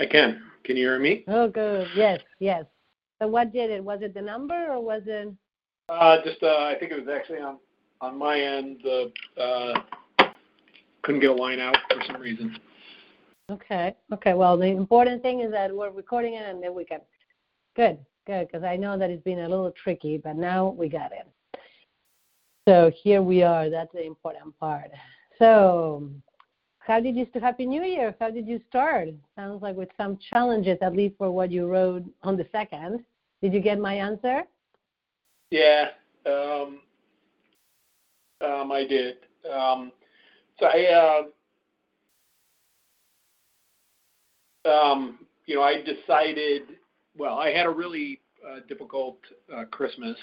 I can. Can you hear me? Oh, good. Yes, yes. So what did it? Was it the number or was it? Uh, just uh, I think it was actually on on my end. The uh, couldn't get a line out for some reason. Okay. Okay. Well, the important thing is that we're recording it and then we can. Good. Good. Because I know that it's been a little tricky, but now we got it. So here we are. That's the important part. So, how did you? Happy New Year. How did you start? Sounds like with some challenges, at least for what you wrote on the second. Did you get my answer? Yeah. Um, um, I did. Um, so I, uh, um, you know, I decided. Well, I had a really uh, difficult uh, Christmas.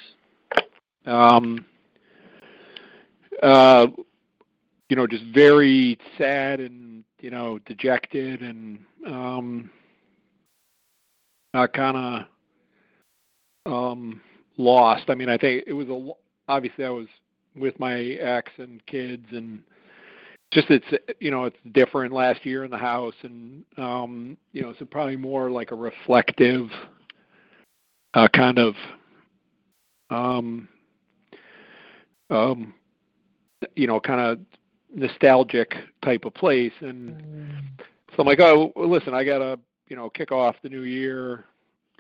You know, just very sad and you know dejected and um, uh, kind of um, lost. I mean, I think it was a obviously I was with my ex and kids and just it's you know it's different last year in the house and um you know so probably more like a reflective uh kind of um um you know kind of nostalgic type of place and mm. so I'm like oh listen I got to you know kick off the new year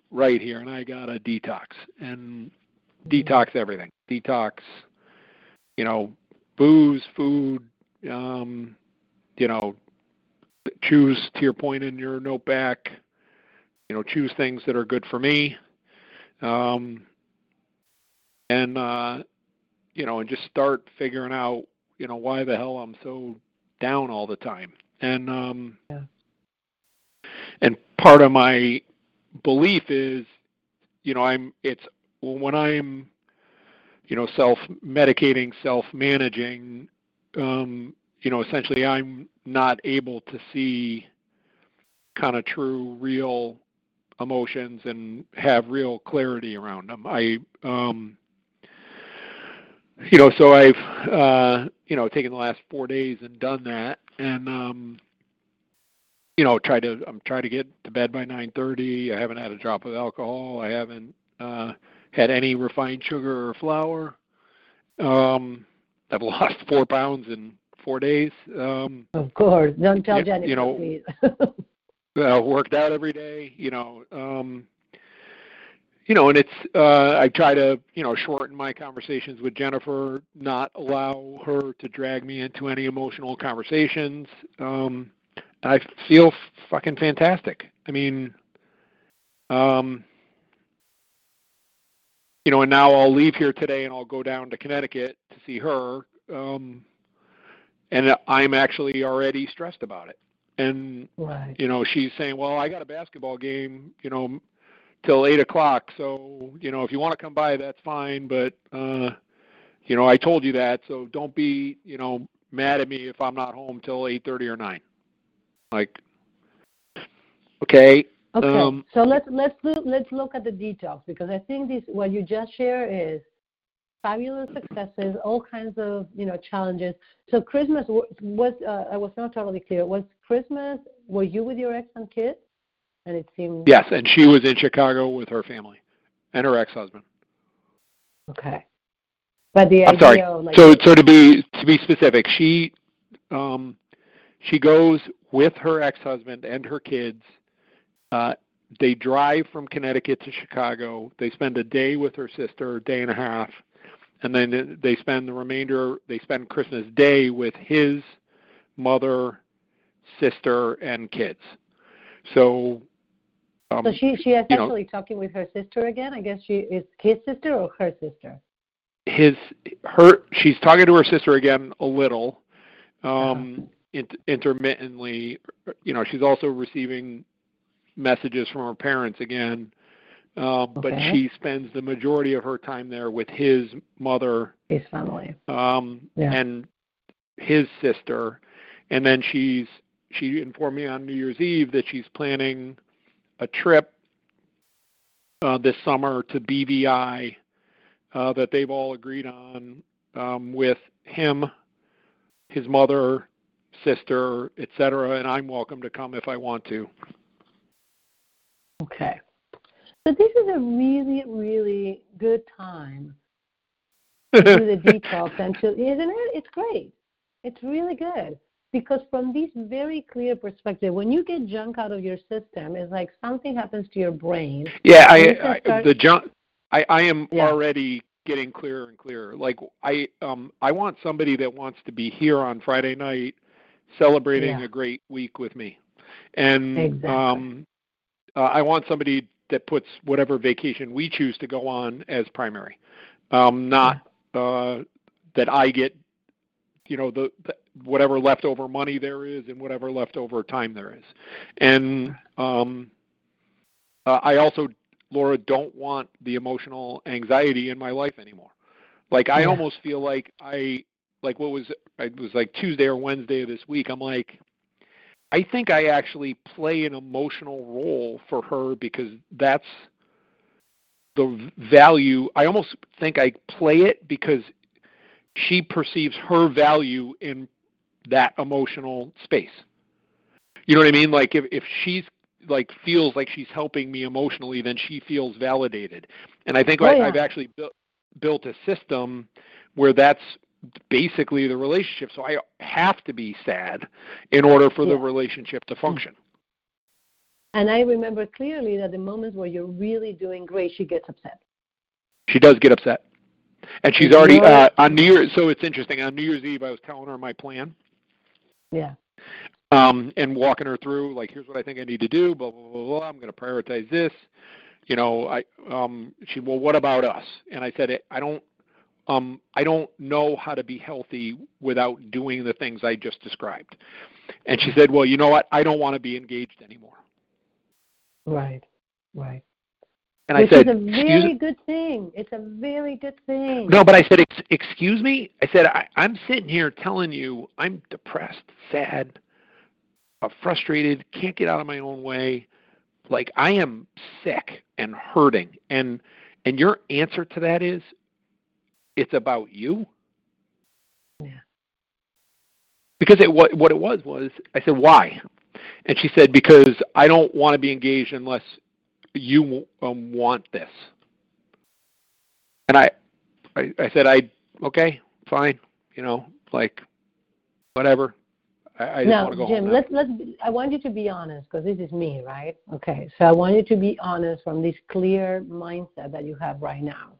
right here and I got to detox and detox everything detox you know, booze, food, um, you know, choose to your point in your note back, you know, choose things that are good for me. Um, and, uh, you know, and just start figuring out, you know, why the hell I'm so down all the time. And, um, yeah. and part of my belief is, you know, I'm, it's when I'm you know, self-medicating, self-managing, um, you know, essentially I'm not able to see kind of true, real emotions and have real clarity around them. I, um, you know, so I've, uh, you know, taken the last four days and done that, and um, you know, try to, I'm trying to get to bed by 9:30. I haven't had a drop of alcohol. I haven't. Uh, had any refined sugar or flour. Um, I've lost four pounds in four days. Um, of course, don't tell Jenny. You know, uh, worked out every day. You know, um, you know, and it's uh, I try to you know shorten my conversations with Jennifer, not allow her to drag me into any emotional conversations. Um, I feel fucking fantastic. I mean, um, you know, and now I'll leave here today and I'll go down to Connecticut to see her. Um, and I'm actually already stressed about it. And right. you know, she's saying, "Well, I got a basketball game, you know, till eight o'clock. So you know, if you want to come by, that's fine. But uh, you know, I told you that, so don't be, you know, mad at me if I'm not home till eight thirty or nine. Like, okay, Okay, um, so let's let's look, let's look at the details because I think this what you just shared is fabulous successes, all kinds of you know challenges. So Christmas was uh, I was not totally clear. Was Christmas? Were you with your ex and kids? And it seemed yes, and she was in Chicago with her family and her ex-husband. Okay, but the I'm sorry. Like, so so to be to be specific, she um, she goes with her ex-husband and her kids uh, they drive from Connecticut to Chicago. They spend a day with her sister, a day and a half, and then they spend the remainder. They spend Christmas Day with his mother, sister, and kids. So. Um, so she she essentially you know, talking with her sister again. I guess she is his sister or her sister. His her she's talking to her sister again a little, um, uh-huh. inter- intermittently. You know, she's also receiving messages from her parents again. Um, okay. But she spends the majority of her time there with his mother, his family, um, yeah. and his sister. And then she's she informed me on New Year's Eve that she's planning a trip uh, this summer to BVI uh, that they've all agreed on um, with him, his mother, sister, etc. And I'm welcome to come if I want to. Okay. So this is a really, really good time to do the detox and to, isn't it? It's great. It's really good because from this very clear perspective, when you get junk out of your system, it's like something happens to your brain. Yeah, I, I start- the junk. I, I am Yeah. already getting clearer and clearer. Like I um I want somebody that wants to be here on Friday night celebrating Yeah. a great week with me. And Exactly. um uh, I want somebody that puts whatever vacation we choose to go on as primary. Um not uh that I get you know the, the whatever leftover money there is and whatever leftover time there is. And um uh, I also Laura don't want the emotional anxiety in my life anymore. Like I Yeah. almost feel like I like what was it was like Tuesday or Wednesday of this week. I'm like I think I actually play an emotional role for her because that's the value. I almost think I play it because she perceives her value in that emotional space. You know what I mean? Like if if she's like feels like she's helping me emotionally, then she feels validated. And I think Oh, I, yeah. I've actually built built a system where that's basically the relationship. So I have to be sad in order for the relationship to function. And I remember clearly that the moments where you're really doing great, she gets upset. She does get upset. And she's already uh, on New Year's. So it's interesting. On New Year's Eve, I was telling her my plan. Yeah. um, and walking her through like here's what I think I need to do, blah blah blah blah. I'm going to prioritize this. You know, I um she well what about us? And I said I don't um I don't know how to be healthy without doing the things I just described. And she said, "Well, you know what? I don't want to be engaged anymore." Right. Right. And Which I said, is a very good thing. It's a very good thing. No, but I said, Ex- "Excuse me." I said, I, "I'm sitting here telling you I'm depressed, sad, uh, frustrated, can't get out of my own way. Like I am sick and hurting." And and your answer to that is, "It's about you." Yeah. Because it what what it was was I said, "Why?" And she said, "Because I don't want to be engaged unless you um, want this." And I, I, I said, I okay, fine, you know, like whatever. I, I now, want to go Jim, home. now. let's let's. be- I want you to be honest because this is me, right? Okay, so I want you to be honest from this clear mindset that you have right now.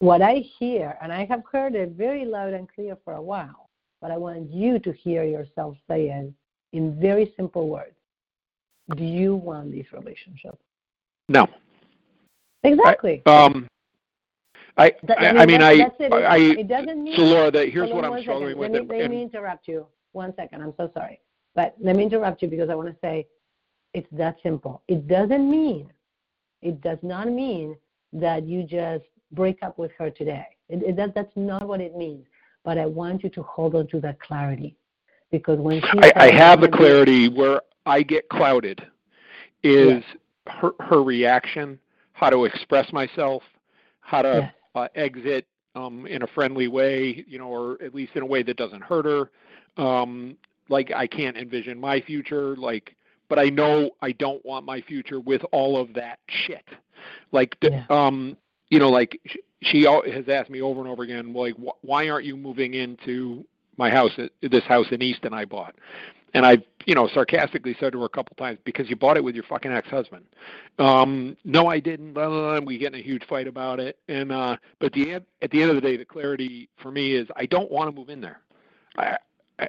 What I hear, and I have heard it very loud and clear for a while, but I want you to hear yourself say it in very simple words. Do you want these relationships? No. Exactly. Um, I, That- I, I mean, I, it. I, It doesn't mean so Laura, that here's what I'm struggling second. with. Let me, let me interrupt you. One second. I'm so sorry. But let me interrupt you because I want to say it's that simple. It doesn't mean, it does not mean that you just break up with her today. It, it, that, that's not what it means. But I want you to hold on to that clarity. Because when she I, I have the "I'm gonna be-" clarity where I get clouded is her, her reaction, how to express myself, how to Yes. uh, exit um, in a friendly way, you know, or at least in a way that doesn't hurt her. Um, like I can't envision my future, like, but I know I don't want my future with all of that shit. Like, Yeah. um, you know, like sh- she al- has asked me over and over again, like, wh- why aren't you moving into my house, this house in Easton I bought? And I, you know, sarcastically said to her a couple times, because you bought it with your fucking ex-husband. Um, no, I didn't. Blah, blah, blah, and we get in a huge fight about it. And uh, but the at the end of the day, the clarity for me is I don't want to move in there. I, I,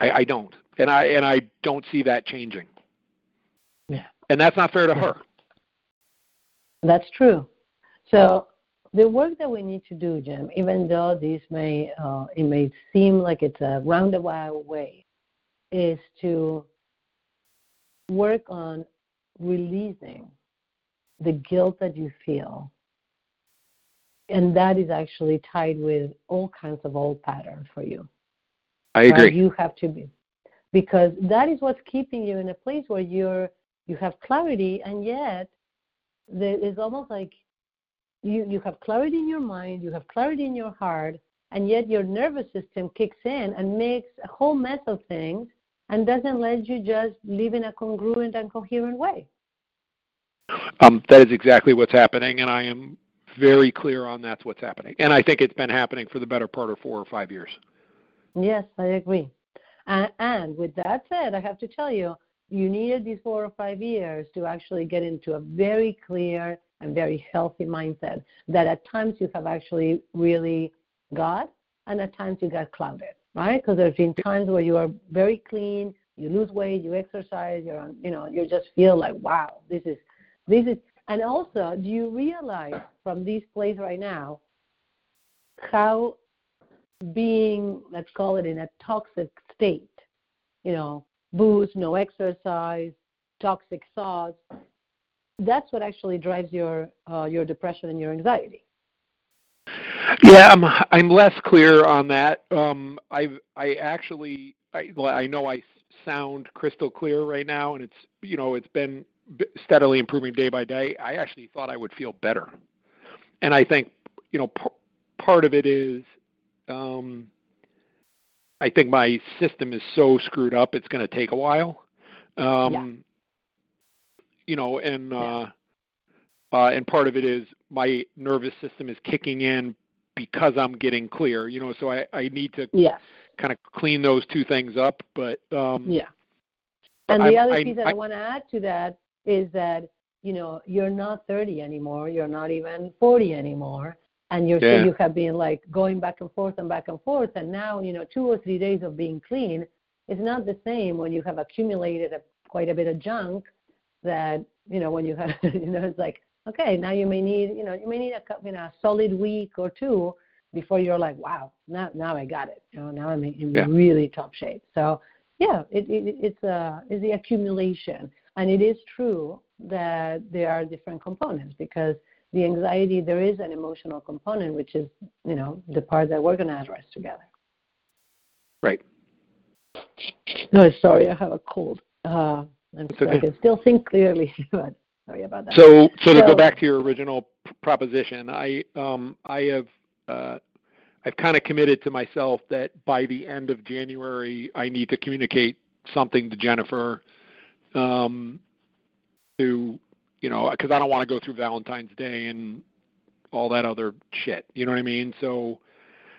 I I don't, and I and I don't see that changing. Yeah. And that's not fair to Yeah. her. That's true. So the work that we need to do, Jim, even though this may uh, it may seem like it's a roundabout way, is to work on releasing the guilt that you feel. And that is actually tied with all kinds of old patterns for you. I right? agree. You have to be because that is what's keeping you in a place where you're you have clarity and yet there is almost like you you have clarity in your mind, you have clarity in your heart, and yet your nervous system kicks in and makes a whole mess of things and doesn't let you just live in a congruent and coherent way. Um, that is exactly what's happening, and I am very clear on that's what's happening. And I think it's been happening for the better part of four or five years. Yes, I agree. And, and with that said, I have to tell you, you needed these four or five years to actually get into a very clear and very healthy mindset that at times you have actually really got and at times you got clouded, right? Because there's been times where you are very clean, you lose weight, you exercise, you're on, you know, you just feel like, wow, this is, this is, and also, do you realize from this place right now how being, let's call it in a toxic state, you know, booze, no exercise, toxic thoughts, that's what actually drives your uh, your depression and your anxiety. Yeah, I'm I'm less clear on that. Um, I I actually I I know I sound crystal clear right now, and it's you know it's been steadily improving day by day. I actually thought I would feel better, and I think you know p- part of it is um, I think my system is so screwed up it's going to take a while. Um, yeah. You know, and uh, uh, and part of it is my nervous system is kicking in because I'm getting clear. You know, so I I need to yes. kind of clean those two things up. But um, yeah. And the I, other piece I, that I, I want to add to that is that you know you're not 30 anymore. You're not even 40 anymore and you're yeah. you have been like going back and forth and back and forth and now you know two or three days of being clean is not the same when you have accumulated a, quite a bit of junk that you know when you have you know it's like okay now you may need you know you may need a you know a solid week or two before you're like wow now now I got it you know now I'm in yeah. really top shape so yeah it, it it's uh it's the accumulation and it is true that there are different components because the anxiety, there is an emotional component, which is, you know, the part that we're going to address together. Right. No, sorry, I have a cold. Uh, I'm. I can still think clearly, but sorry about that. So, so to so, go back to your original proposition, I, um, I have, uh, I've kind of committed to myself that by the end of January, I need to communicate something to Jennifer um, to you know, because I don't want to go through Valentine's Day and all that other shit. You know what I mean? So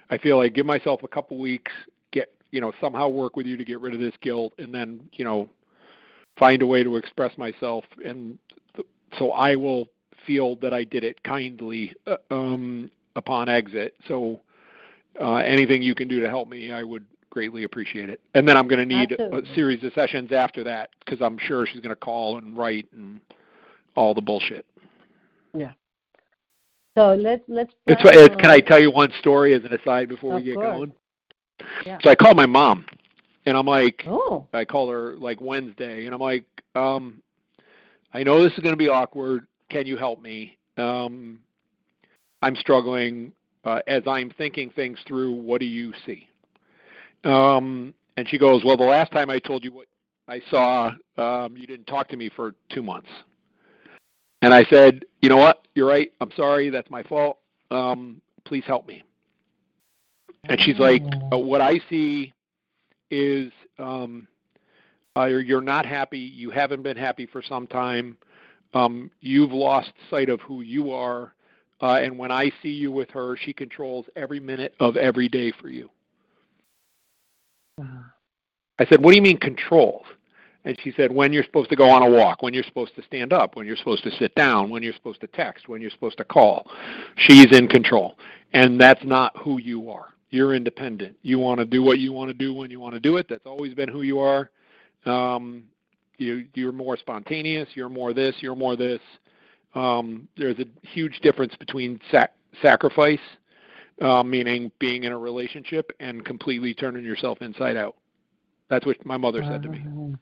I feel like give myself a couple weeks, get you know, somehow work with you to get rid of this guilt, and then you know, find a way to express myself, and so I will feel that I did it kindly uh, um, upon exit. So uh, anything you can do to help me, I would greatly appreciate it. And then I'm going to need Absolutely. a series of sessions after that because I'm sure she's going to call and write and all the bullshit. Yeah. So let's let's. It's, it's, can I tell you one story as an aside before we get course. going? Yeah. So I called my mom, and I'm like, oh. I call her like Wednesday, and I'm like, um, I know this is going to be awkward. Can you help me? Um, I'm struggling uh, as I'm thinking things through. What do you see? Um, and she goes, Well, the last time I told you what I saw, um, you didn't talk to me for two months. And I said, you know what? You're right. I'm sorry. That's my fault. Um, please help me. And she's like, what I see is um, uh, you're not happy. You haven't been happy for some time. Um, you've lost sight of who you are. Uh, and when I see you with her, she controls every minute of every day for you. Uh-huh. I said, what do you mean controls? And she said, when you're supposed to go on a walk, when you're supposed to stand up, when you're supposed to sit down, when you're supposed to text, when you're supposed to call. She's in control. And that's not who you are. You're independent. You want to do what you want to do when you want to do it. That's always been who you are. Um, you, you're more spontaneous. You're more this. You're more this. Um, there's a huge difference between sac- sacrifice, uh, meaning being in a relationship, and completely turning yourself inside out. That's what my mother said to me. Uh-huh.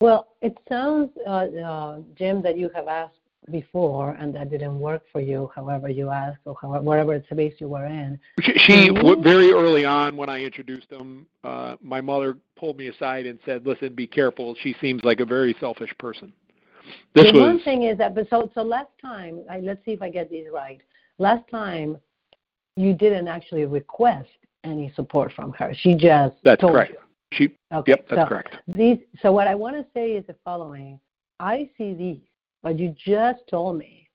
Well, it sounds, uh, uh, Jim, that you have asked before and that didn't work for you, however you asked or however, whatever space you were in. She, she mm-hmm. very early on when I introduced them, uh, my mother pulled me aside and said, listen, be careful. She seems like a very selfish person. This the was, one thing is that, but so, so last time, I, let's see if I get these right. Last time, you didn't actually request any support from her. She just That's told correct. you. She, okay, yep, that's so correct. These, so what I want to say is the following. I see these what you just told me,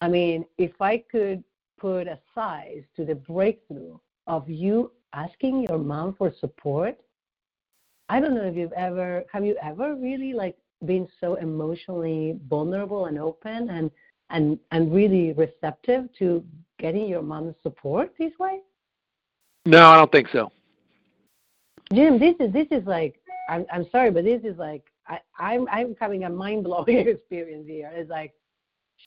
I mean, if I could put a size to the breakthrough of you asking your mom for support, I don't know if you've ever have you ever really like been so emotionally vulnerable and open and and and really receptive to getting your mom's support this way? No, I don't think so. Jim, this is this is like I'm I'm sorry, but this is like I, I'm I'm having a mind blowing experience here. It's like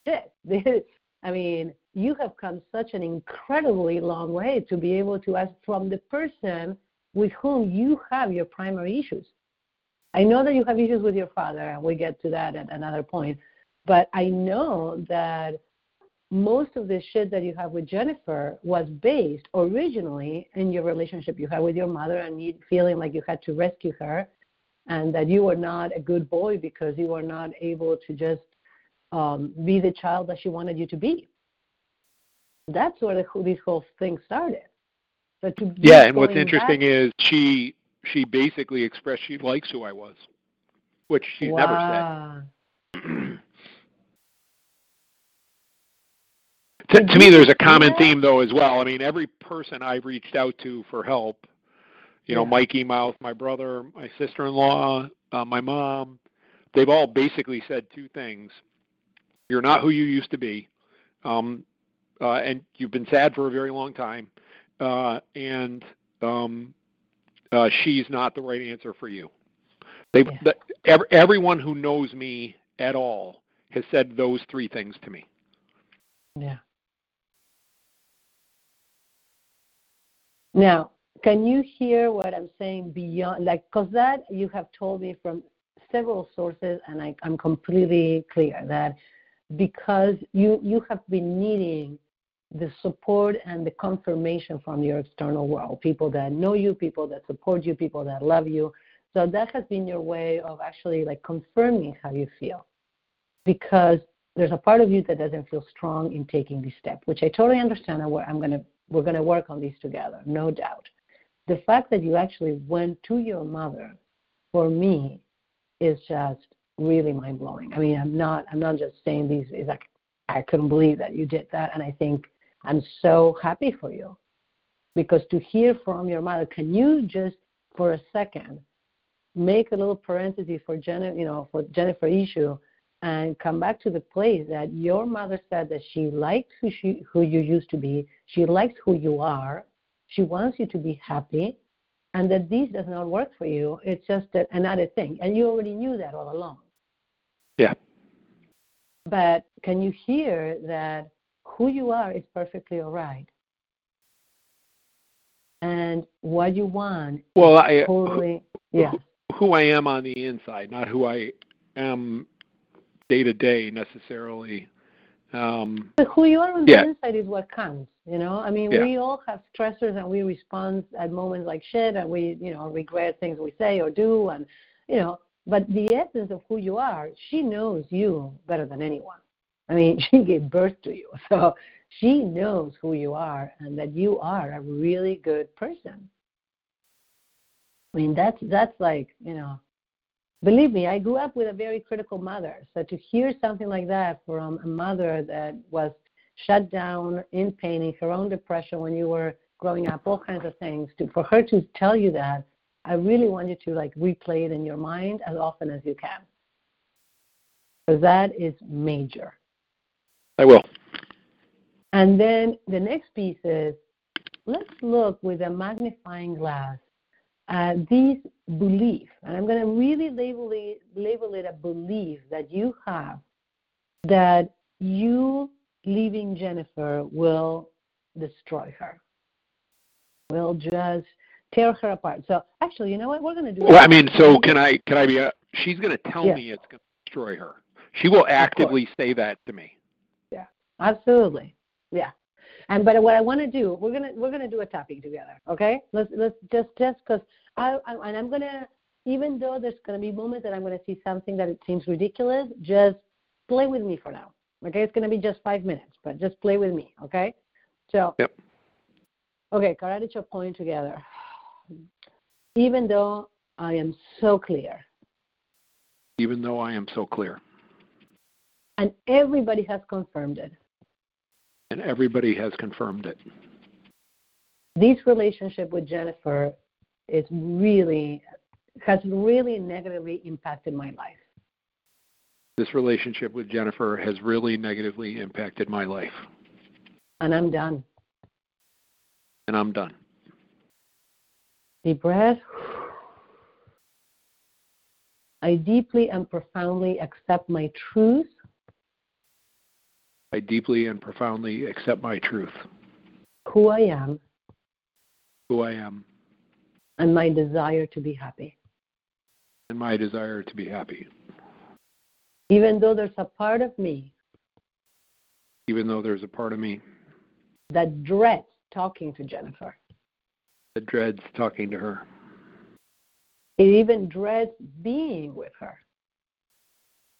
shit. This, I mean, you have come such an incredibly long way to be able to ask from the person with whom you have your primary issues. I know that you have issues with your father, and we get to that at another point. But I know that most of the shit that you have with Jennifer was based originally in your relationship you had with your mother and you feeling like you had to rescue her and that you were not a good boy because you were not able to just um, be the child that she wanted you to be. That's where the, this whole thing started. So yeah, and what's interesting back, is she she basically expressed she likes who I was, which she wow. never said. to, to me, there's a common theme though as well. I mean, every person I've reached out to for help, you know, Mikey Mouth, my brother, my sister-in-law, uh, my mom, they've all basically said two things: you're not who you used to be, um, uh, and you've been sad for a very long time, uh, and um, uh, she's not the right answer for you. They, yeah. the, every, everyone who knows me at all has said those three things to me. Yeah. Now, can you hear what I'm saying beyond, like, because that you have told me from several sources, and I, I'm completely clear that because you you have been needing the support and the confirmation from your external world people that know you people that support you people that love you. So that has been your way of actually like confirming how you feel. Because there's a part of you that doesn't feel strong in taking this step which i totally understand and i'm to we're to work on these together no doubt the fact that you actually went to your mother for me is just really mind blowing i mean i'm not i'm not just saying these is like I couldn't believe that you did that. And I think I'm so happy for you. Because to hear from your mother, can you just for a second make a little parenthesis for Jennifer, you know, for Jennifer issue and come back to the place that your mother said that she liked who she who you used to be, she likes who you are, she wants you to be happy, and that this does not work for you. It's just another thing, and you already knew that all along. Yeah. But can you hear that who you are is perfectly all right. And what you want well, I, uh, totally, who, yeah. who I am on the inside, not who I am day to day necessarily. Um, but who you are on yeah. the inside is what counts. You know, I mean, yeah. we all have stressors and we respond at moments like shit, and we, you know, regret things we say or do, and you know. But the essence of who you are, she knows you better than anyone. I mean, she gave birth to you. So she knows who you are and that you are a really good person. I mean, that's that's like, you know, believe me, I grew up with a very critical mother. So to hear something like that from a mother that was shut down in pain in her own depression when you were growing up, all kinds of things, to for her to tell you that, I really want you to like replay it in your mind as often as you can. Because that is major. I will. And then the next piece is let's look with a magnifying glass Uh, at this belief. And I'm going to really label it, label it a belief that you have that you leaving Jennifer will destroy her, will just tear her apart. So actually, you know what? We're going to do. Well, I mean, so can I? Can I be? A, she's going to tell yes. me it's going to destroy her. She will actively say that to me. Yeah, absolutely. Yeah. And but what I want to do, we're gonna we're gonna do a topic together. Okay. Let's let's just just because I, I and I'm gonna even though there's gonna be moments that I'm gonna see something that it seems ridiculous, just play with me for now. Okay. It's gonna be just five minutes, but just play with me. Okay. So. Yep. Okay, karate chop point together. Even though I am so clear. Even though I am so clear. And everybody has confirmed it. And everybody has confirmed it. This relationship with Jennifer is really has really negatively impacted my life. This relationship with Jennifer has really negatively impacted my life. And I'm done. And I'm done. Deep breath. I deeply and profoundly accept my truth. I deeply and profoundly accept my truth, who I am, who I am, and my desire to be happy. And my desire to be happy. Even though there's a part of me, even though there's a part of me that dreads talking to Jennifer, that dreads talking to her. It even dreads being with her.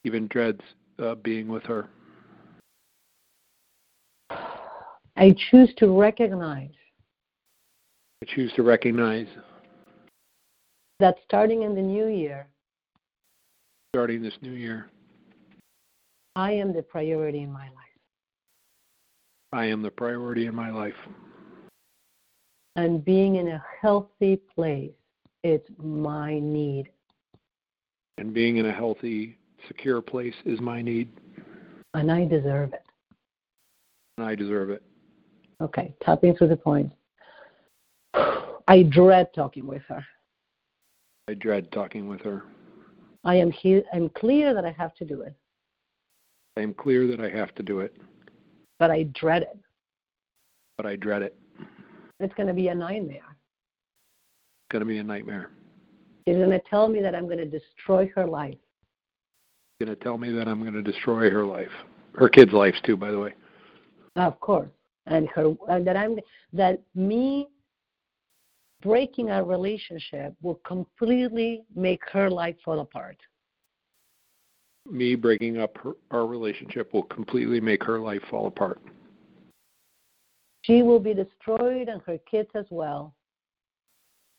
Even dreads uh, being with her. I choose to recognize. I choose to recognize that starting in the new year, starting this new year, I am the priority in my life. I am the priority in my life. And being in a healthy place is my need. And being in a healthy, secure place is my need. And I deserve it. And I deserve it. Okay, tapping through the point. I dread talking with her. I dread talking with her. I am here. I'm clear that I have to do it. I am clear that I have to do it. But I dread it. But I dread it. It's going to be a nightmare. It's going to be a nightmare. She's going to tell me that I'm going to destroy her life. She's going to tell me that I'm going to destroy her life. Her kids' lives too, by the way. Of course, and her and that I'm that me breaking our relationship will completely make her life fall apart. Me breaking up her, our relationship will completely make her life fall apart. She will be destroyed and her kids as well.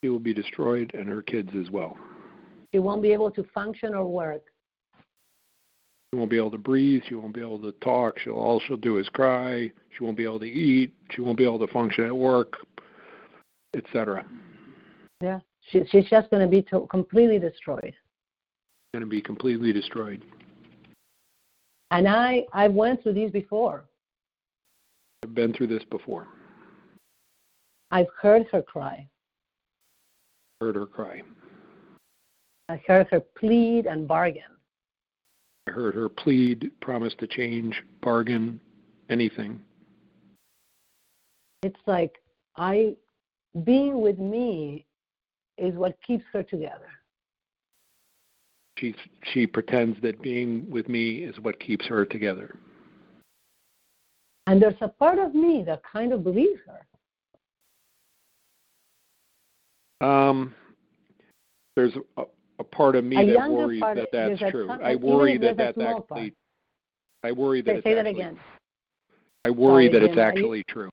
She will be destroyed and her kids as well. She won't be able to function or work. She won't be able to breathe. She won't be able to talk. She'll all she'll do is cry. She won't be able to eat. She won't be able to function at work, etc. Yeah, she, she's just going to be to- completely destroyed. Going to be completely destroyed. And I I went through these before. I've been through this before. I've heard her cry. Heard her cry. I heard her plead and bargain. I heard her plead, promise to change, bargain, anything. It's like I being with me is what keeps her together. She she pretends that being with me is what keeps her together. And there's a part of me that kind of believes her. Um, there's a, part of me a that worries that that's true. Ton, I worry that that's actually. I worry that say, it's say actually, that again. I worry Sorry, that it's actually you, true.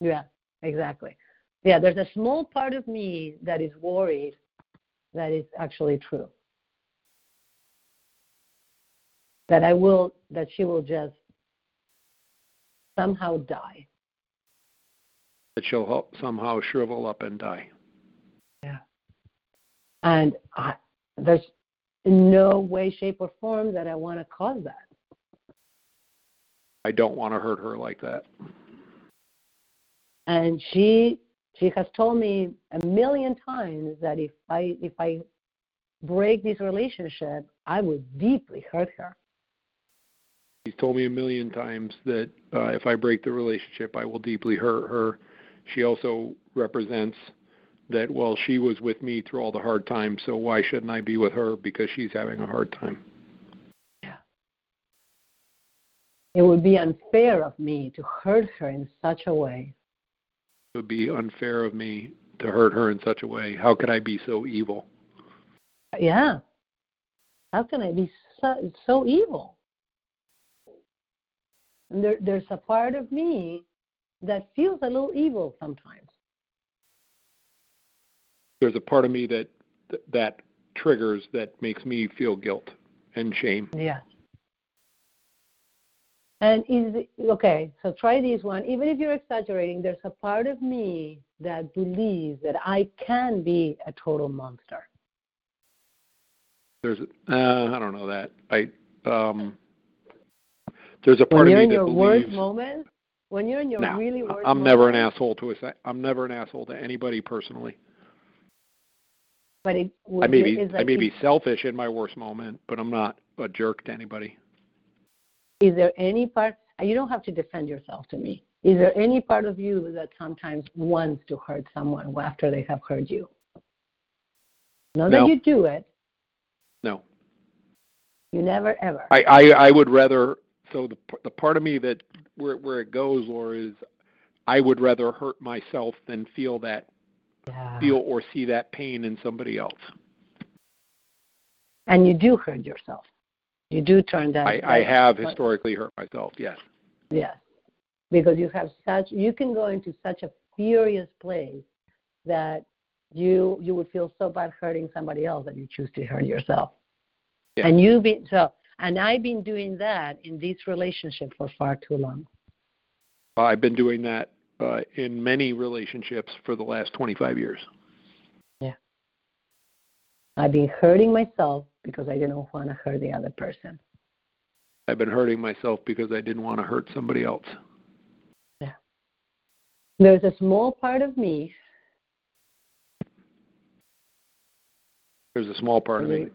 Yeah, exactly. Yeah, there's a small part of me that is worried that it's actually true. That I will, that she will just somehow die. That she'll help somehow shrivel up and die. And I, there's no way, shape, or form that I want to cause that. I don't want to hurt her like that. And she she has told me a million times that if I if I break this relationship, I would deeply hurt her. She's told me a million times that uh, if I break the relationship, I will deeply hurt her. She also represents that, well, she was with me through all the hard times, so why shouldn't I be with her because she's having a hard time? Yeah. It would be unfair of me to hurt her in such a way. It would be unfair of me to hurt her in such a way. How could I be so evil? Yeah. How can I be so, so evil? And there, there's a part of me that feels a little evil sometimes. There's a part of me that that triggers that makes me feel guilt and shame. Yeah. And is it, okay, so try this one. Even if you're exaggerating, there's a part of me that believes that I can be a total monster. There's, uh, I don't know that. I, um, there's a part when you're of in me that your worst moment, when you're in your No, really worst moment. I'm never an asshole to a. I'm never an asshole to anybody personally. But it, I may be, is I may be selfish in my worst moment, but I'm not a jerk to anybody. Is there any part, you don't have to defend yourself to me. Is there any part of you that sometimes wants to hurt someone after they have hurt you? Not No. that you do it, No, you never ever. I, I, I would rather. So the the part of me that where where it goes, Laura, is I would rather hurt myself than feel that Yeah. feel or see that pain in somebody else. And you do hurt yourself. You do turn that. I, I have historically hurt myself. Yes. Yes. Because you have such, you can go into such a furious place that you you would feel so bad hurting somebody else that you choose to hurt yourself. Yeah. And you've been so, and I've been doing that in this relationship for far too long. I've been doing that uh, in many relationships for the last 25 years. Yeah. I've been hurting myself because I didn't want to hurt the other person. I've been hurting myself because I didn't want to hurt somebody else. Yeah. There's a small part of me There's a small part of me.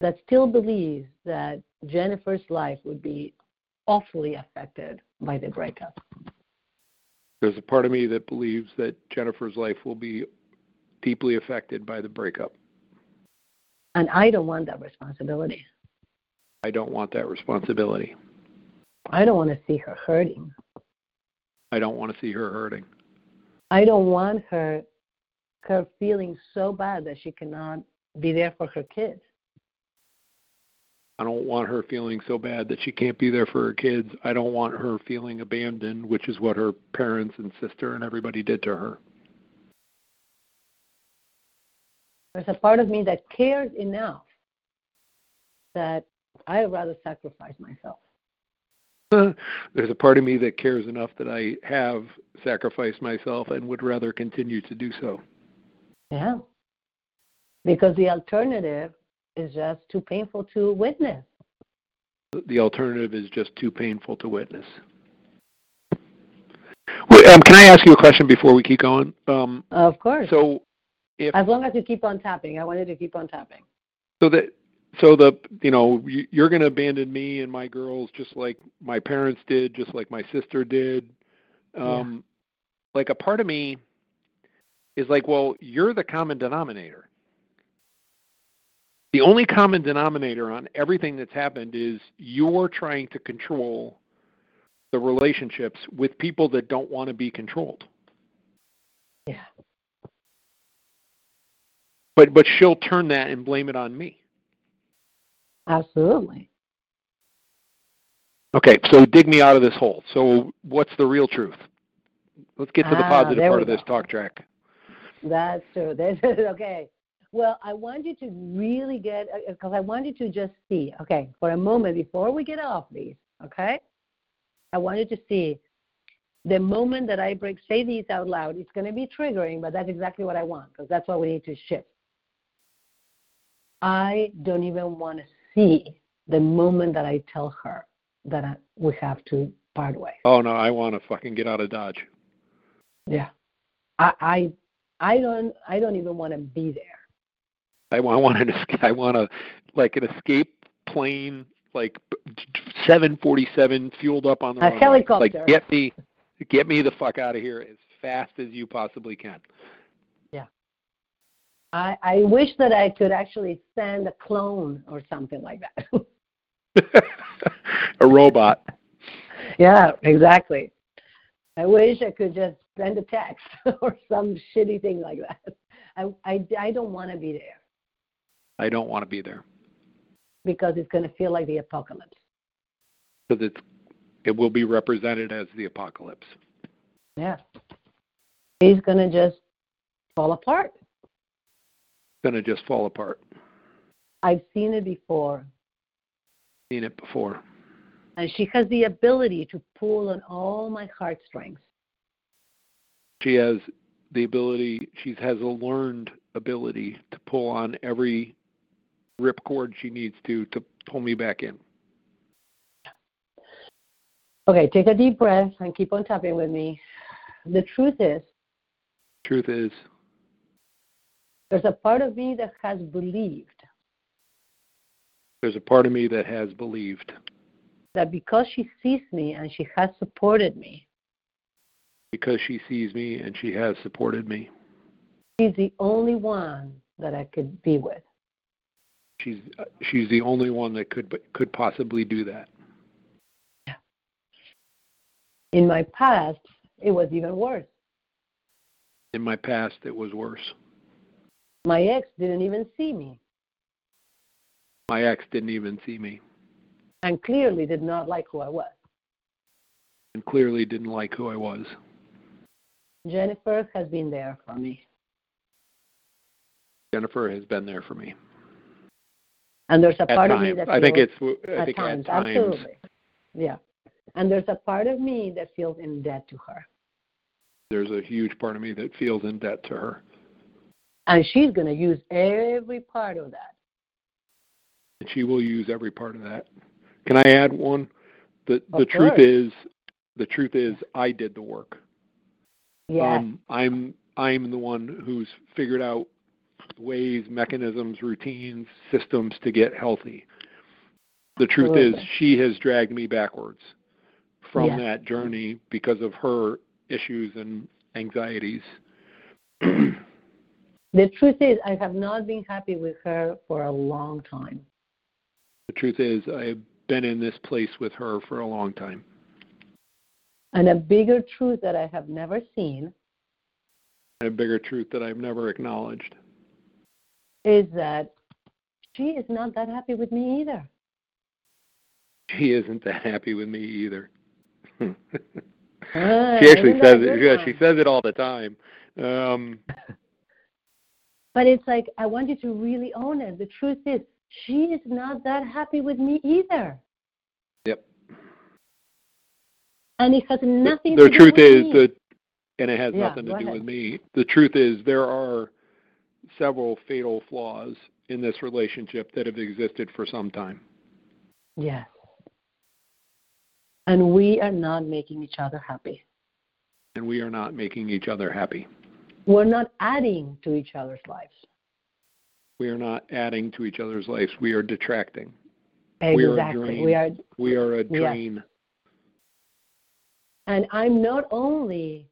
that still believes that Jennifer's life would be awfully affected by the breakup. There's a part of me that believes that Jennifer's life will be deeply affected by the breakup. And I don't want that responsibility. I don't want that responsibility. I don't want to see her hurting. I don't want to see her hurting. I don't want her her feeling so bad that she cannot be there for her kids. I don't want her feeling so bad that she can't be there for her kids. I don't want her feeling abandoned, which is what her parents and sister and everybody did to her. There's a part of me that cares enough that I'd rather sacrifice myself. There's a part of me that cares enough that I have sacrificed myself and would rather continue to do so. Yeah. Because the alternative is just too painful to witness. The alternative is just too painful to witness. Well, um, can I ask you a question before we keep going? Um, Of course. so, if as long as you keep on tapping. I wanted to keep on tapping. so that so the you know you- you're going to abandon me and my girls just like my parents did, just like my sister did. Um, Like a part of me is like, well, you're the common denominator. The only common denominator on everything that's happened is you're trying to control the relationships with people that don't want to be controlled. Yeah. But but she'll turn that and blame it on me. Absolutely. Okay, so dig me out of this hole. So what's the real truth? Let's get to the Ah, positive part of this go. talk track. That's true. This is okay. Well, I want you to really get uh, uh, because I want you to just see. Okay, for a moment before we get off these. Okay, I want you to see the moment that I break. Say these out loud. It's going to be triggering, but that's exactly what I want because that's what we need to shift. I don't even want to see the moment that I tell her that I, we have to part ways. Oh no, I want to fucking get out of Dodge. Yeah, I I, I don't I don't even want to be there. I want, I want an escape. I want a like an escape plane, like 747 fueled up on the A runway. helicopter. Like get me, get me the fuck out of here as fast as you possibly can. Yeah. I, I wish that I could actually send a clone or something like that. a robot. yeah, exactly. I wish I could just send a text or some shitty thing like that. I, I, I don't want to be there I don't want to be there because it's going to feel like the apocalypse. because it's it will be represented as the apocalypse. Yeah. He's going to just fall apart. Going to just fall apart. I've seen it before. Seen it before. And she has the ability to pull on all my heartstrings. She has the ability, she has a learned ability to pull on every ripcord she needs to to pull me back in. Okay, take a deep breath and keep on tapping with me. The truth is, Truth is, there's a part of me that has believed there's a part of me that has believed that because she sees me and she has supported me, because she sees me and she has supported me. she's the only one that I could be with. She's she's the only one that could could possibly do that. In my past, it was even worse. In my past, it was worse. My ex didn't even see me My ex didn't even see me and clearly did not like who I was. and clearly didn't like who I was. Jennifer has been there for me. Jennifer has been there for me. And there's a At part of me times, that I think feels- it's I at think times, at times absolutely. Yeah. And there's a part of me that feels in debt to her. there's a huge part of me that feels in debt to her. And she's going to use every part of that. and she will use every part of that. Can I add one? The the Of truth is the truth is I did the work. Yeah. Um, I'm I'm the one who's figured out ways, mechanisms, routines, systems to get healthy. The truth is she has dragged me backwards from Yeah. that journey because of her issues and anxieties. the truth is, I have not been happy with her for a long time. the truth is I've been in this place with her for a long time. And a bigger truth that I have never seen And a bigger truth that I've never acknowledged. Is that she is not that happy with me either. She isn't that happy with me either. She actually says it. Yeah, she says it all the time. Um, But it's like, I want you to really own it. The truth is, she is not that happy with me either. yep. And it has nothing The to truth do with is me. that, and it has Yeah, nothing to do ahead. with me. The truth is there are several fatal flaws in this relationship that have existed for some time. Yes. And we are not making each other happy. and we are not making each other happy. We're not adding to each other's lives. We are not adding to each other's lives. We are detracting. We are a Exactly. drain. We are We are a Yes. drain. and I'm not only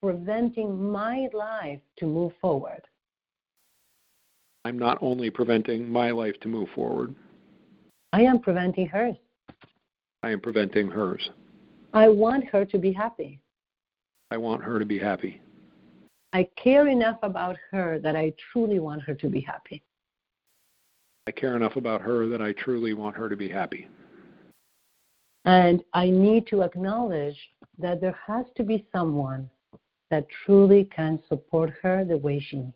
preventing my life to move forward, I'm not only preventing my life to move forward, I am preventing hers. I am preventing hers. I want her to be happy. I want her to be happy. I care enough about her that I truly want her to be happy. I care enough about her that I truly want her to be happy. And I need to acknowledge that there has to be someone that truly can support her the way she needs.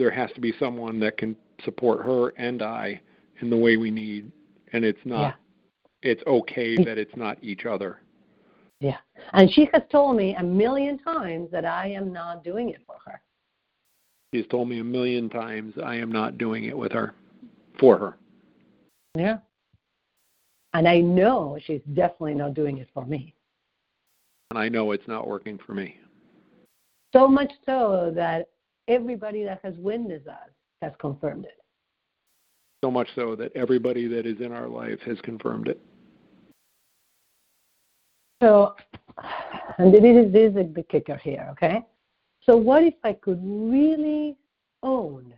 There has to be someone that can support her and I in the way we need. And it's not, it's okay that it's not each other. Yeah. And she has told me a million times that I am not doing it for her. She's told me a million times I am not doing it with her, for her. Yeah. And I know she's definitely not doing it for me. And I know it's not working for me. So much so that everybody that has witnessed us has confirmed it. So much so that everybody that is in our life has confirmed it. So, and this is, this is the kicker here, okay? So, what if I could really own?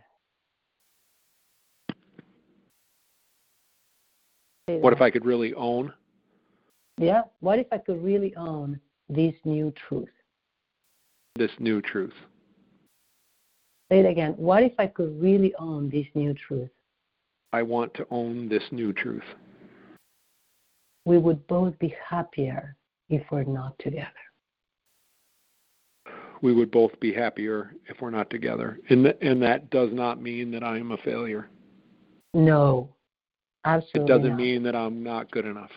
What if. I could really own? Yeah. What if I could really own this new truth? this new truth. Say it again. What if I could really own this new truth? I want to own this new truth. We would both be happier if we're not together. We would both be happier if we're not together. And, th- and that does not mean that I am a failure. No. Absolutely. It doesn't not. mean that I'm not good enough.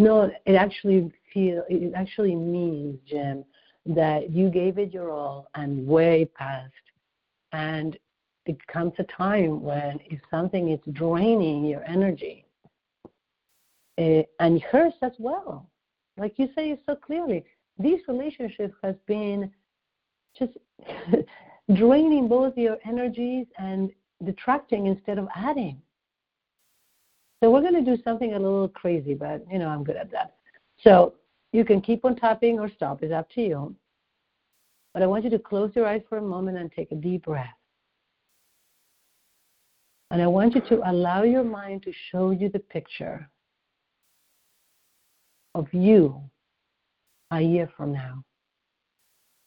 No, it actually feel it actually means, Jim, that you gave it your all and way past. And it comes a time when if something is draining your energy, eh, and hers as well, like you say so clearly, this relationship has been just draining both your energies and detracting instead of adding. So we're going to do something a little crazy, but you know I'm good at that. So you can keep on tapping or stop. It's up to you. But I want you to close your eyes for a moment and take a deep breath. And I want you to allow your mind to show you the picture of you a year from now.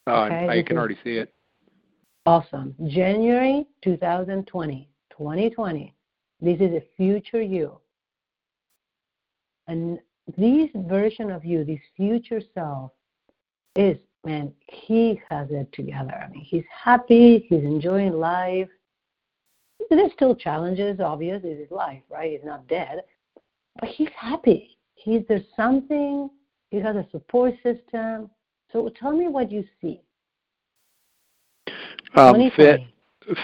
Uh, Okay, I this can already see it. Awesome. January 2020, 2020. This is a future you. And this version of you, this future self, is, man, he has it together. I mean, he's happy, he's enjoying life. There's still challenges, obvious, it is life, right? He's not dead. But he's happy. He's there's something, he has a support system. So tell me what you see. Um, fit,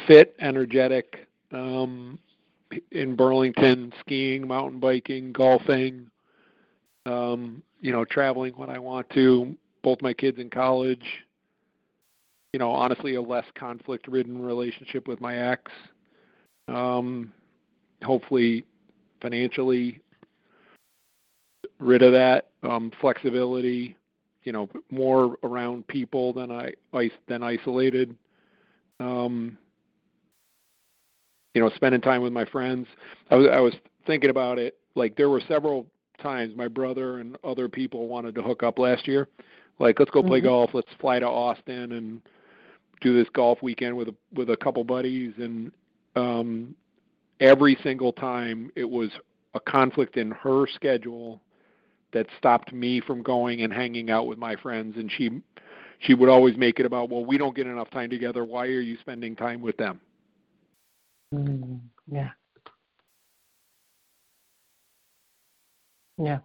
fit, energetic. Um, in Burlington, skiing, mountain biking, golfing. Um, you know, traveling when I want to. Both my kids in college. You know, honestly, a less conflict-ridden relationship with my ex. Um, hopefully, financially rid of that. Um, flexibility. You know, more around people than I than isolated. Um, you know, spending time with my friends. I was I was thinking about it. Like there were several times my brother and other people wanted to hook up last year. Like let's go play Mhm. golf. Let's fly to Austin and do this golf weekend with a with a couple buddies. And um, every single time it was a conflict in her schedule that stopped me from going and hanging out with my friends. And she she would always make it about, well, we don't get enough time together. Why are you spending time with them? Mm, yeah. Yeah.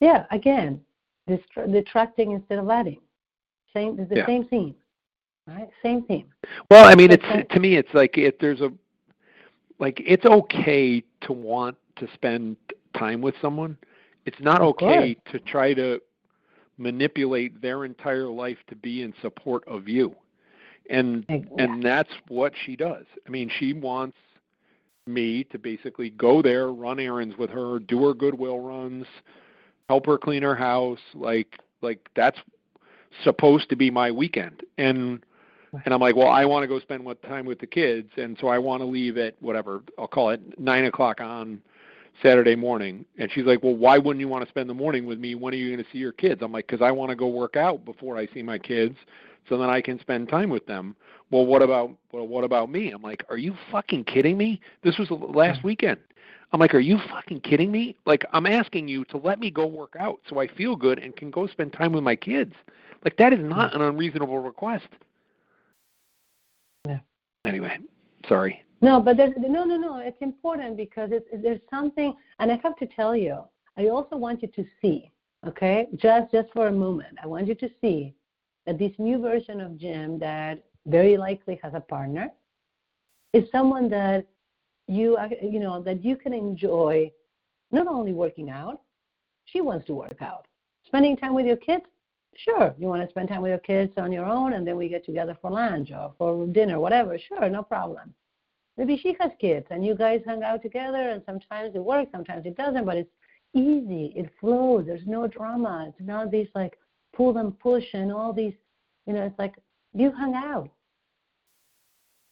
Yeah, again, dist- detracting instead of adding. Same, the Yeah. same theme, right? Same theme. Well, I mean, Okay. it's to me, it's like if there's a like it's okay to want to spend time with someone. It's not Of okay to try to manipulate their entire life to be in support of you. And Ex- and that's what she does. I mean, she wants me to basically go there, run errands with her, do her goodwill runs, help her clean her house, like like that's supposed to be my weekend. And and I'm like, well, I want to go spend what time with the kids, and so I want to leave at whatever I'll call it nine o'clock on Saturday morning. And she's like, well, why wouldn't you want to spend the morning with me? When are you going to see your kids? I'm like, because I want to go work out before I see my kids, so then I can spend time with them. Well, what about well, what about me? I'm like, are you fucking kidding me? This was last weekend. I'm like, are you fucking kidding me? Like, I'm asking you to let me go work out so I feel good and can go spend time with my kids. Like, that is not an unreasonable request. Yeah. Anyway, sorry. No, but there's, no, no, no. It's important because it's, there's something, and I have to tell you, I also want you to see, okay, just just for a moment, I want you to see this new version of Jim that very likely has a partner is someone that you, ac- you know, that you can enjoy not only working out, she wants to work out. Spending time with your kids, sure. You want to spend time with your kids on your own, and then we get together for lunch or for dinner, whatever. Sure, no problem. Maybe she has kids, and you guys hang out together, and sometimes it works, sometimes it doesn't, but it's easy. It flows. There's no drama. It's not these like pull and push and all these, you know. It's like you hung out.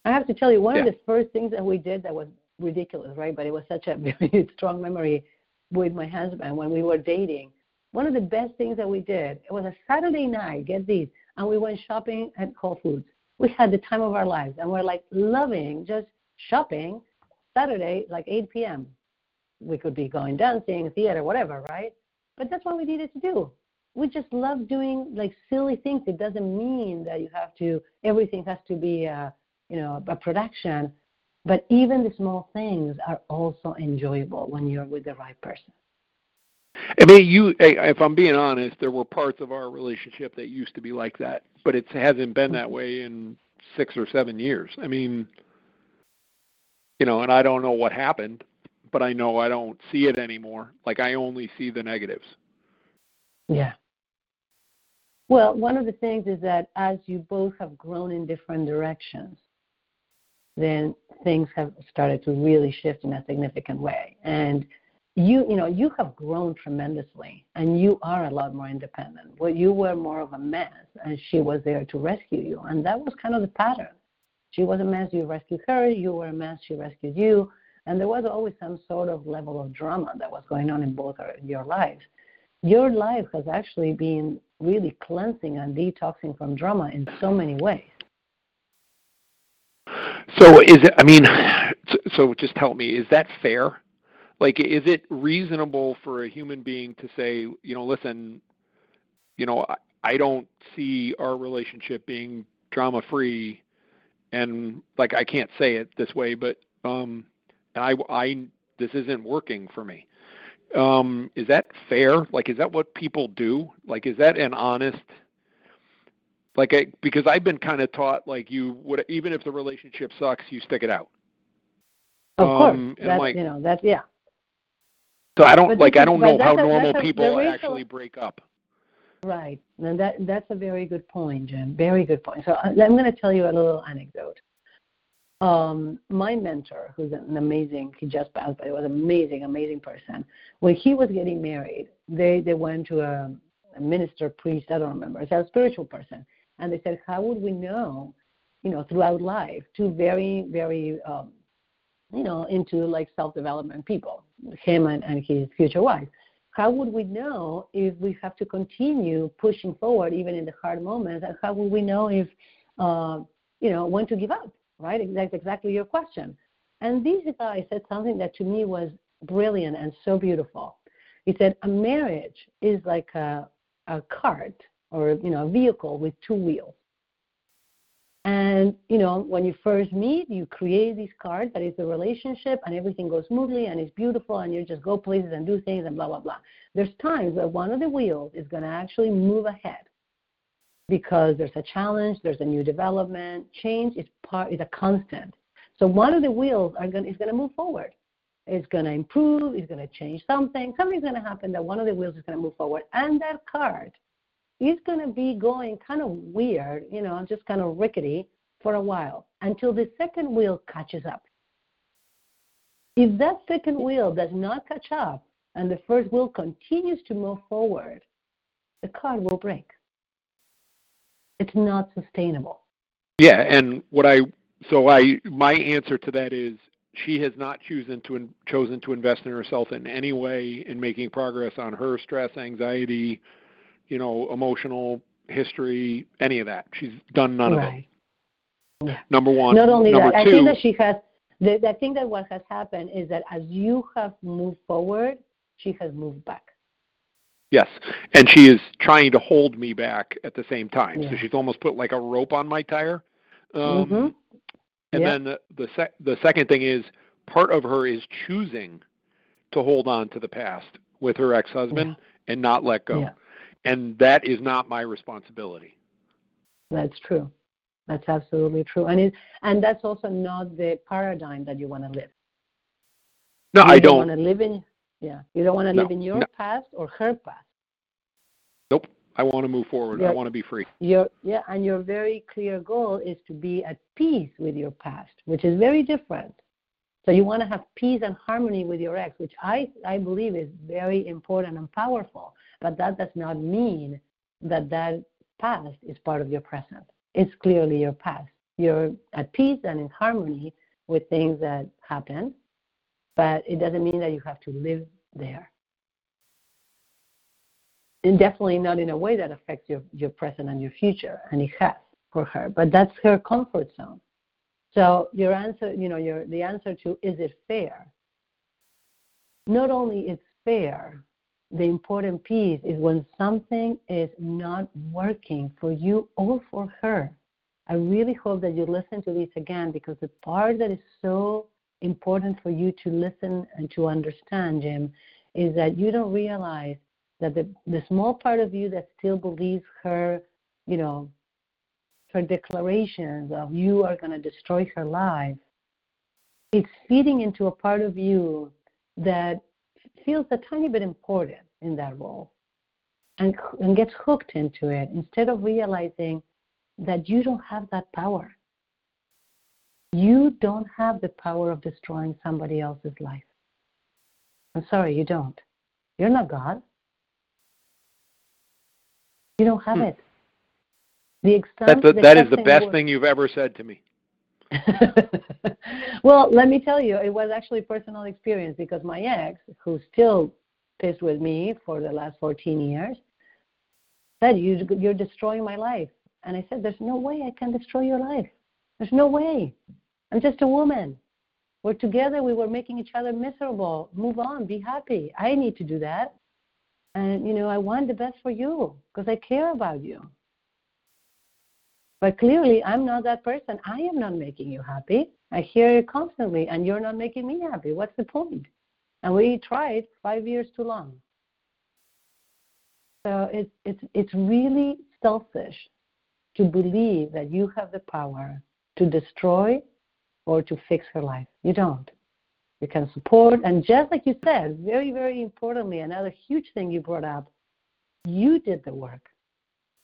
I have to tell you, one of the first things that we did that was ridiculous, right? But it was such a very strong memory with my husband when we were dating. One of the best things that we did, it was a Saturday night, get these, and we went shopping at Whole Foods. We had the time of our lives, and we're like loving just shopping Saturday, like 8 p.m. We could be going dancing, theater, whatever, right? But that's what we needed to do. We just love doing like silly things. It doesn't mean that you have to, everything has to be, uh, you know, a production. But even the small things are also enjoyable when you're with the right person. I mean, you. If I'm being honest, there were parts of our relationship that used to be like that, but it hasn't been that way in six or seven years. I mean, you know, and I don't know what happened, but I know I don't see it anymore. Like I only see the negatives. Yeah. Well, one of the things is that as you both have grown in different directions, then things have started to really shift in a significant way. And you, you know, you have grown tremendously, and you are a lot more independent. Well, you were more of a mess, and she was there to rescue you, and that was kind of the pattern. She was a mess, you rescued her. You were a mess, she rescued you, and there was always some sort of level of drama that was going on in both your lives. Your life has actually been really cleansing and detoxing from drama in so many ways. So is it? I mean, so just help me. Is that fair? Like, is it reasonable for a human being to say, you know, listen, you know, I, I don't see our relationship being drama free, and like I can't say it this way, but um, I, I, this isn't working for me. Um, is that fair? Like, is that what people do? Like, is that an honest? Like, I, because I've been kind of taught like you would even if the relationship sucks, you stick it out. Of um, course, that's, like, you know that's yeah. So I don't like I don't know how a, normal people actually break up. Right, and that that's a very good point, Jim. Very good point. So uh, I'm going to tell you a little anecdote. Um, my mentor, who's an amazing, he just passed, but he was an amazing, amazing person. When he was getting married, they they went to a, a minister, priest, I don't remember, it's a spiritual person, and they said, how would we know, you know, throughout life, two very, very, um, you know, into like self-development people, him and, and his future wife. How would we know if we have to continue pushing forward even in the hard moments? And how would we know if, uh, you know, when to give up? Right? That's exactly your question. And this guy said something that to me was brilliant and so beautiful. He said, a marriage is like a, a cart or, you know, a vehicle with two wheels. And, you know, when you first meet, you create this cart that is the relationship and everything goes smoothly and it's beautiful and you just go places and do things and blah, blah, blah. There's times where one of the wheels is going to actually move ahead because there's a challenge, there's a new development. Change is part is a constant. So one of the wheels going is going to move forward. It's going to improve. It's going to change something. Something's going to happen that one of the wheels is going to move forward, and that cart is going to be going kind of weird, you know, just kind of rickety for a while until the second wheel catches up. If that second wheel does not catch up and the first wheel continues to move forward, the car will break it's not sustainable. Yeah, and what I so I my answer to that is she has not chosen to chosen to invest in herself in any way in making progress on her stress, anxiety, you know, emotional history, any of that. She's done none right. of it. Yeah. Number one. Not only Number that, two, I think that she has. The, I think that what has happened is that as you have moved forward, she has moved back. Yes, and she is trying to hold me back at the same time. Yeah. So she's almost put like a rope on my tire. Um, mm-hmm. And then the the, sec- the second thing is part of her is choosing to hold on to the past with her ex-husband yeah. and not let go. And that is not my responsibility. That's true. That's absolutely true. And it, and that's also not the paradigm that you want to live. No, you I don't, don't want to live in yeah. You don't want to no, live in your no. past or her past. Nope. I want to move forward. I want to be free. Your yeah, and your very clear goal is to be at peace with your past, which is very different. So you want to have peace and harmony with your ex, which I I believe is very important and powerful. But that does not mean that that past is part of your present. It's clearly your past. You're at peace and in harmony with things that happened, but it doesn't mean that you have to live there. And definitely not in a way that affects your, your present and your future, and it has for her. But that's her comfort zone. So your answer, you know, your the answer to is it fair? Not only it's fair, the important piece is when something is not working for you or for her, I really hope that you listen to this again because the part that is so important for you to listen and to understand, Jim, is that you don't realize that the, the small part of you that still believes her, you know, her declarations of you are going to destroy her life, it's feeding into a part of you that feels a tiny bit important in that role and, and gets hooked into it instead of realizing that you don't have that power. You don't have the power of destroying somebody else's life. I'm sorry, you don't. You're not God. You don't have Hmm. it. The extent, That's the, the that is the best thing you've ever said to me. well, let me tell you, it was actually personal experience because my ex, who's still pissed with me for the last 14 years, said, you, You're destroying my life. And I said, There's no way I can destroy your life. There's no way. I'm just a woman. We're together. We were making each other miserable. Move on. Be happy. I need to do that. And, you know, I want the best for you because I care about you. But clearly, I'm not that person. I am not making you happy. I hear it constantly, and you're not making me happy. What's the point? And we tried five years too long. So it's it's it's really selfish to believe that you have the power to destroy or to fix her life. You don't. You can support, and just like you said, very very importantly, another huge thing you brought up, you did the work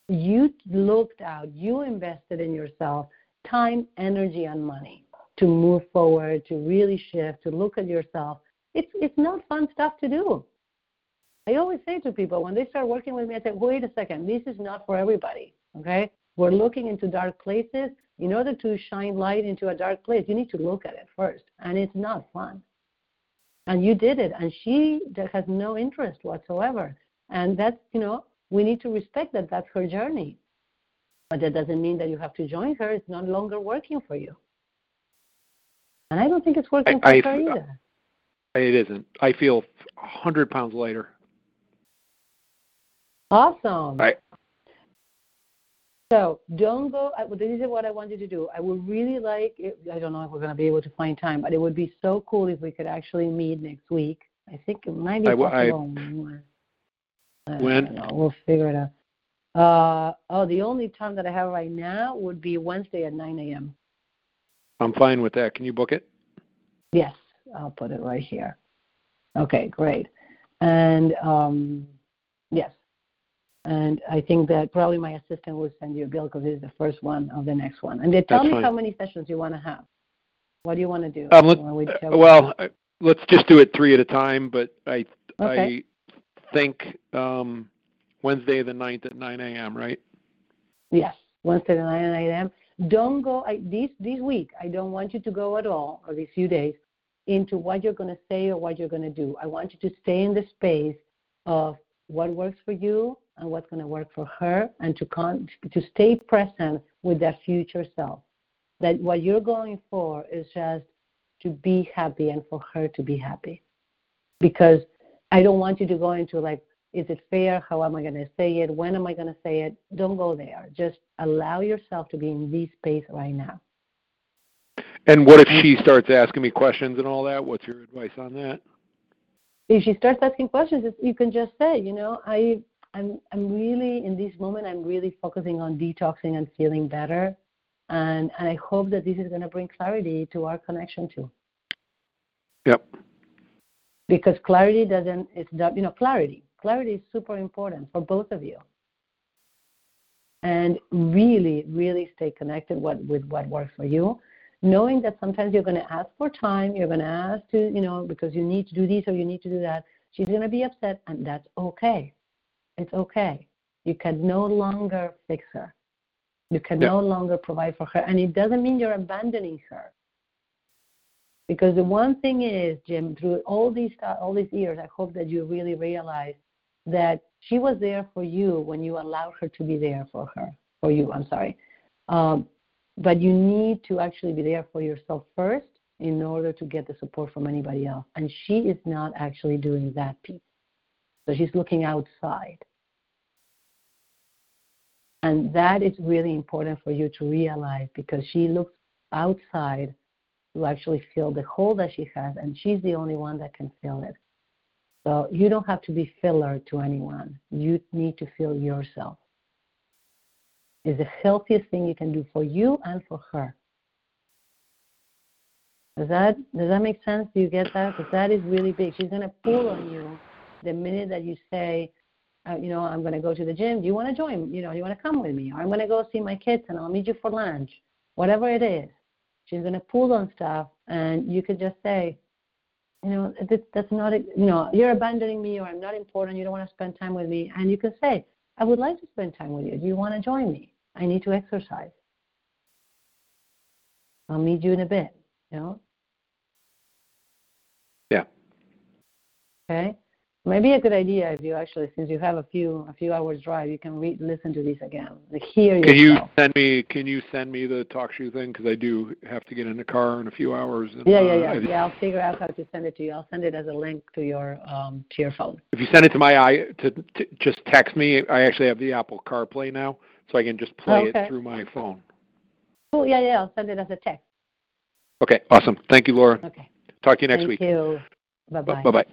you looked out, you invested in yourself time, energy, and money to move forward, to really shift, to look at yourself. It's it's not fun stuff to do. I always say to people when they start working with me, I say, wait a second, this is not for everybody. Okay? We're looking into dark places. In order to shine light into a dark place, you need to look at it first. And it's not fun. And you did it, and she has no interest whatsoever. And that's, you know, we need to respect that that's her journey. But that doesn't mean that you have to join her. It's no longer working for you. And I don't think it's working I- for I- her either. It isn't. I feel a hundred pounds lighter. Awesome. I- So don't go. I, this is what I want you to do. I would really like. It, I don't know if we're going to be able to find time, but it would be so cool if we could actually meet next week. I think it might be I possible. I When? We'll figure it out. Uh, oh, the only time that I have right now would be Wednesday at 9 a.m. I'm fine with that. Can you book it? Yes, I'll put it right here. Okay, great. And um, yes, and I think that probably my assistant will send you a bill because this is the first one of the next one. And they tell That's me fine. how many sessions you want to have. What do you want to do? Um, let- we Uh, well, I- let's just do it three at a time. But I okay. I think um, Wednesday the 9th at 9 a.m. Right? Yes, Wednesday the ninth at 9 a.m. Don't go I, this this week. I don't want you to go at all, or these few days, into what you're going to say or what you're going to do. I want you to stay in the space of what works for you and what's going to work for her, and to con- to stay present with their future self. That what you're going for is just to be happy and for her to be happy. Because I don't want you to go into like is it fair? How am I going to say it? When am I going to say it? Don't go there. Just allow yourself to be in this space right now. And what if she starts asking me questions and all that? What's your advice on that? If she starts asking questions, you can just say, you know, I, I'm, I'm really in this moment. I'm really focusing on detoxing and feeling better, and and I hope that this is going to bring clarity to our connection too. Yep. Because clarity doesn't. It's not, you know, clarity. Clarity is super important for both of you. And really, really stay connected what, with what works for you. knowing that sometimes you're going to ask for time, you're going to ask to, you know, because you need to do this or you need to do that. She's going to be upset, and that's okay. It's okay. You can no longer fix her. You can Yeah. no longer provide for her, and it doesn't mean you're abandoning her. Because the one thing is, Jim, through all these all these years, I hope that you really realize that she was there for you when you allowed her to be there for her, for you. I'm sorry. Um, but you need to actually be there for yourself first in order to get the support from anybody else. And she is not actually doing that piece. So she's looking outside. And that is really important for you to realize because she looks outside to actually feel the hole that she has, and she's the only one that can fill it. So you don't have to be filler to anyone. You need to fill yourself. It's the healthiest thing you can do for you and for her. Does that does that make sense? Do you get that? Because that is really big. She's gonna pull on you the minute that you say, uh, you know, I'm gonna go to the gym. Do you want to join? You know, you want to come with me? Or I'm gonna go see my kids and I'll meet you for lunch. Whatever it is, she's gonna pull on stuff, and you could just say, you know, this, that's not, you know, you're abandoning me, or I'm not important. You don't want to spend time with me, and you can say, I would like to spend time with you. Do you want to join me? I need to exercise. I'll meet you in a bit. You know. Yeah. Okay. Maybe a good idea if you actually, since you have a few a few hours drive, you can read listen to these again, like hear Can you send me? Can you send me the talk shoe thing? Because I do have to get in the car in a few hours. And, Yeah, yeah, uh, yeah. if- Yeah, I'll figure out how to send it to you. I'll send it as a link to your um to your phone. If you send it to my i to, to just text me, I actually have the Apple CarPlay now, so I can just play Okay. it through my phone. Oh, yeah, yeah. I'll send it as a text. Okay, awesome. Thank you, Laura. Okay. Talk to you next Thank week. Thank you. Bye bye. Bye bye.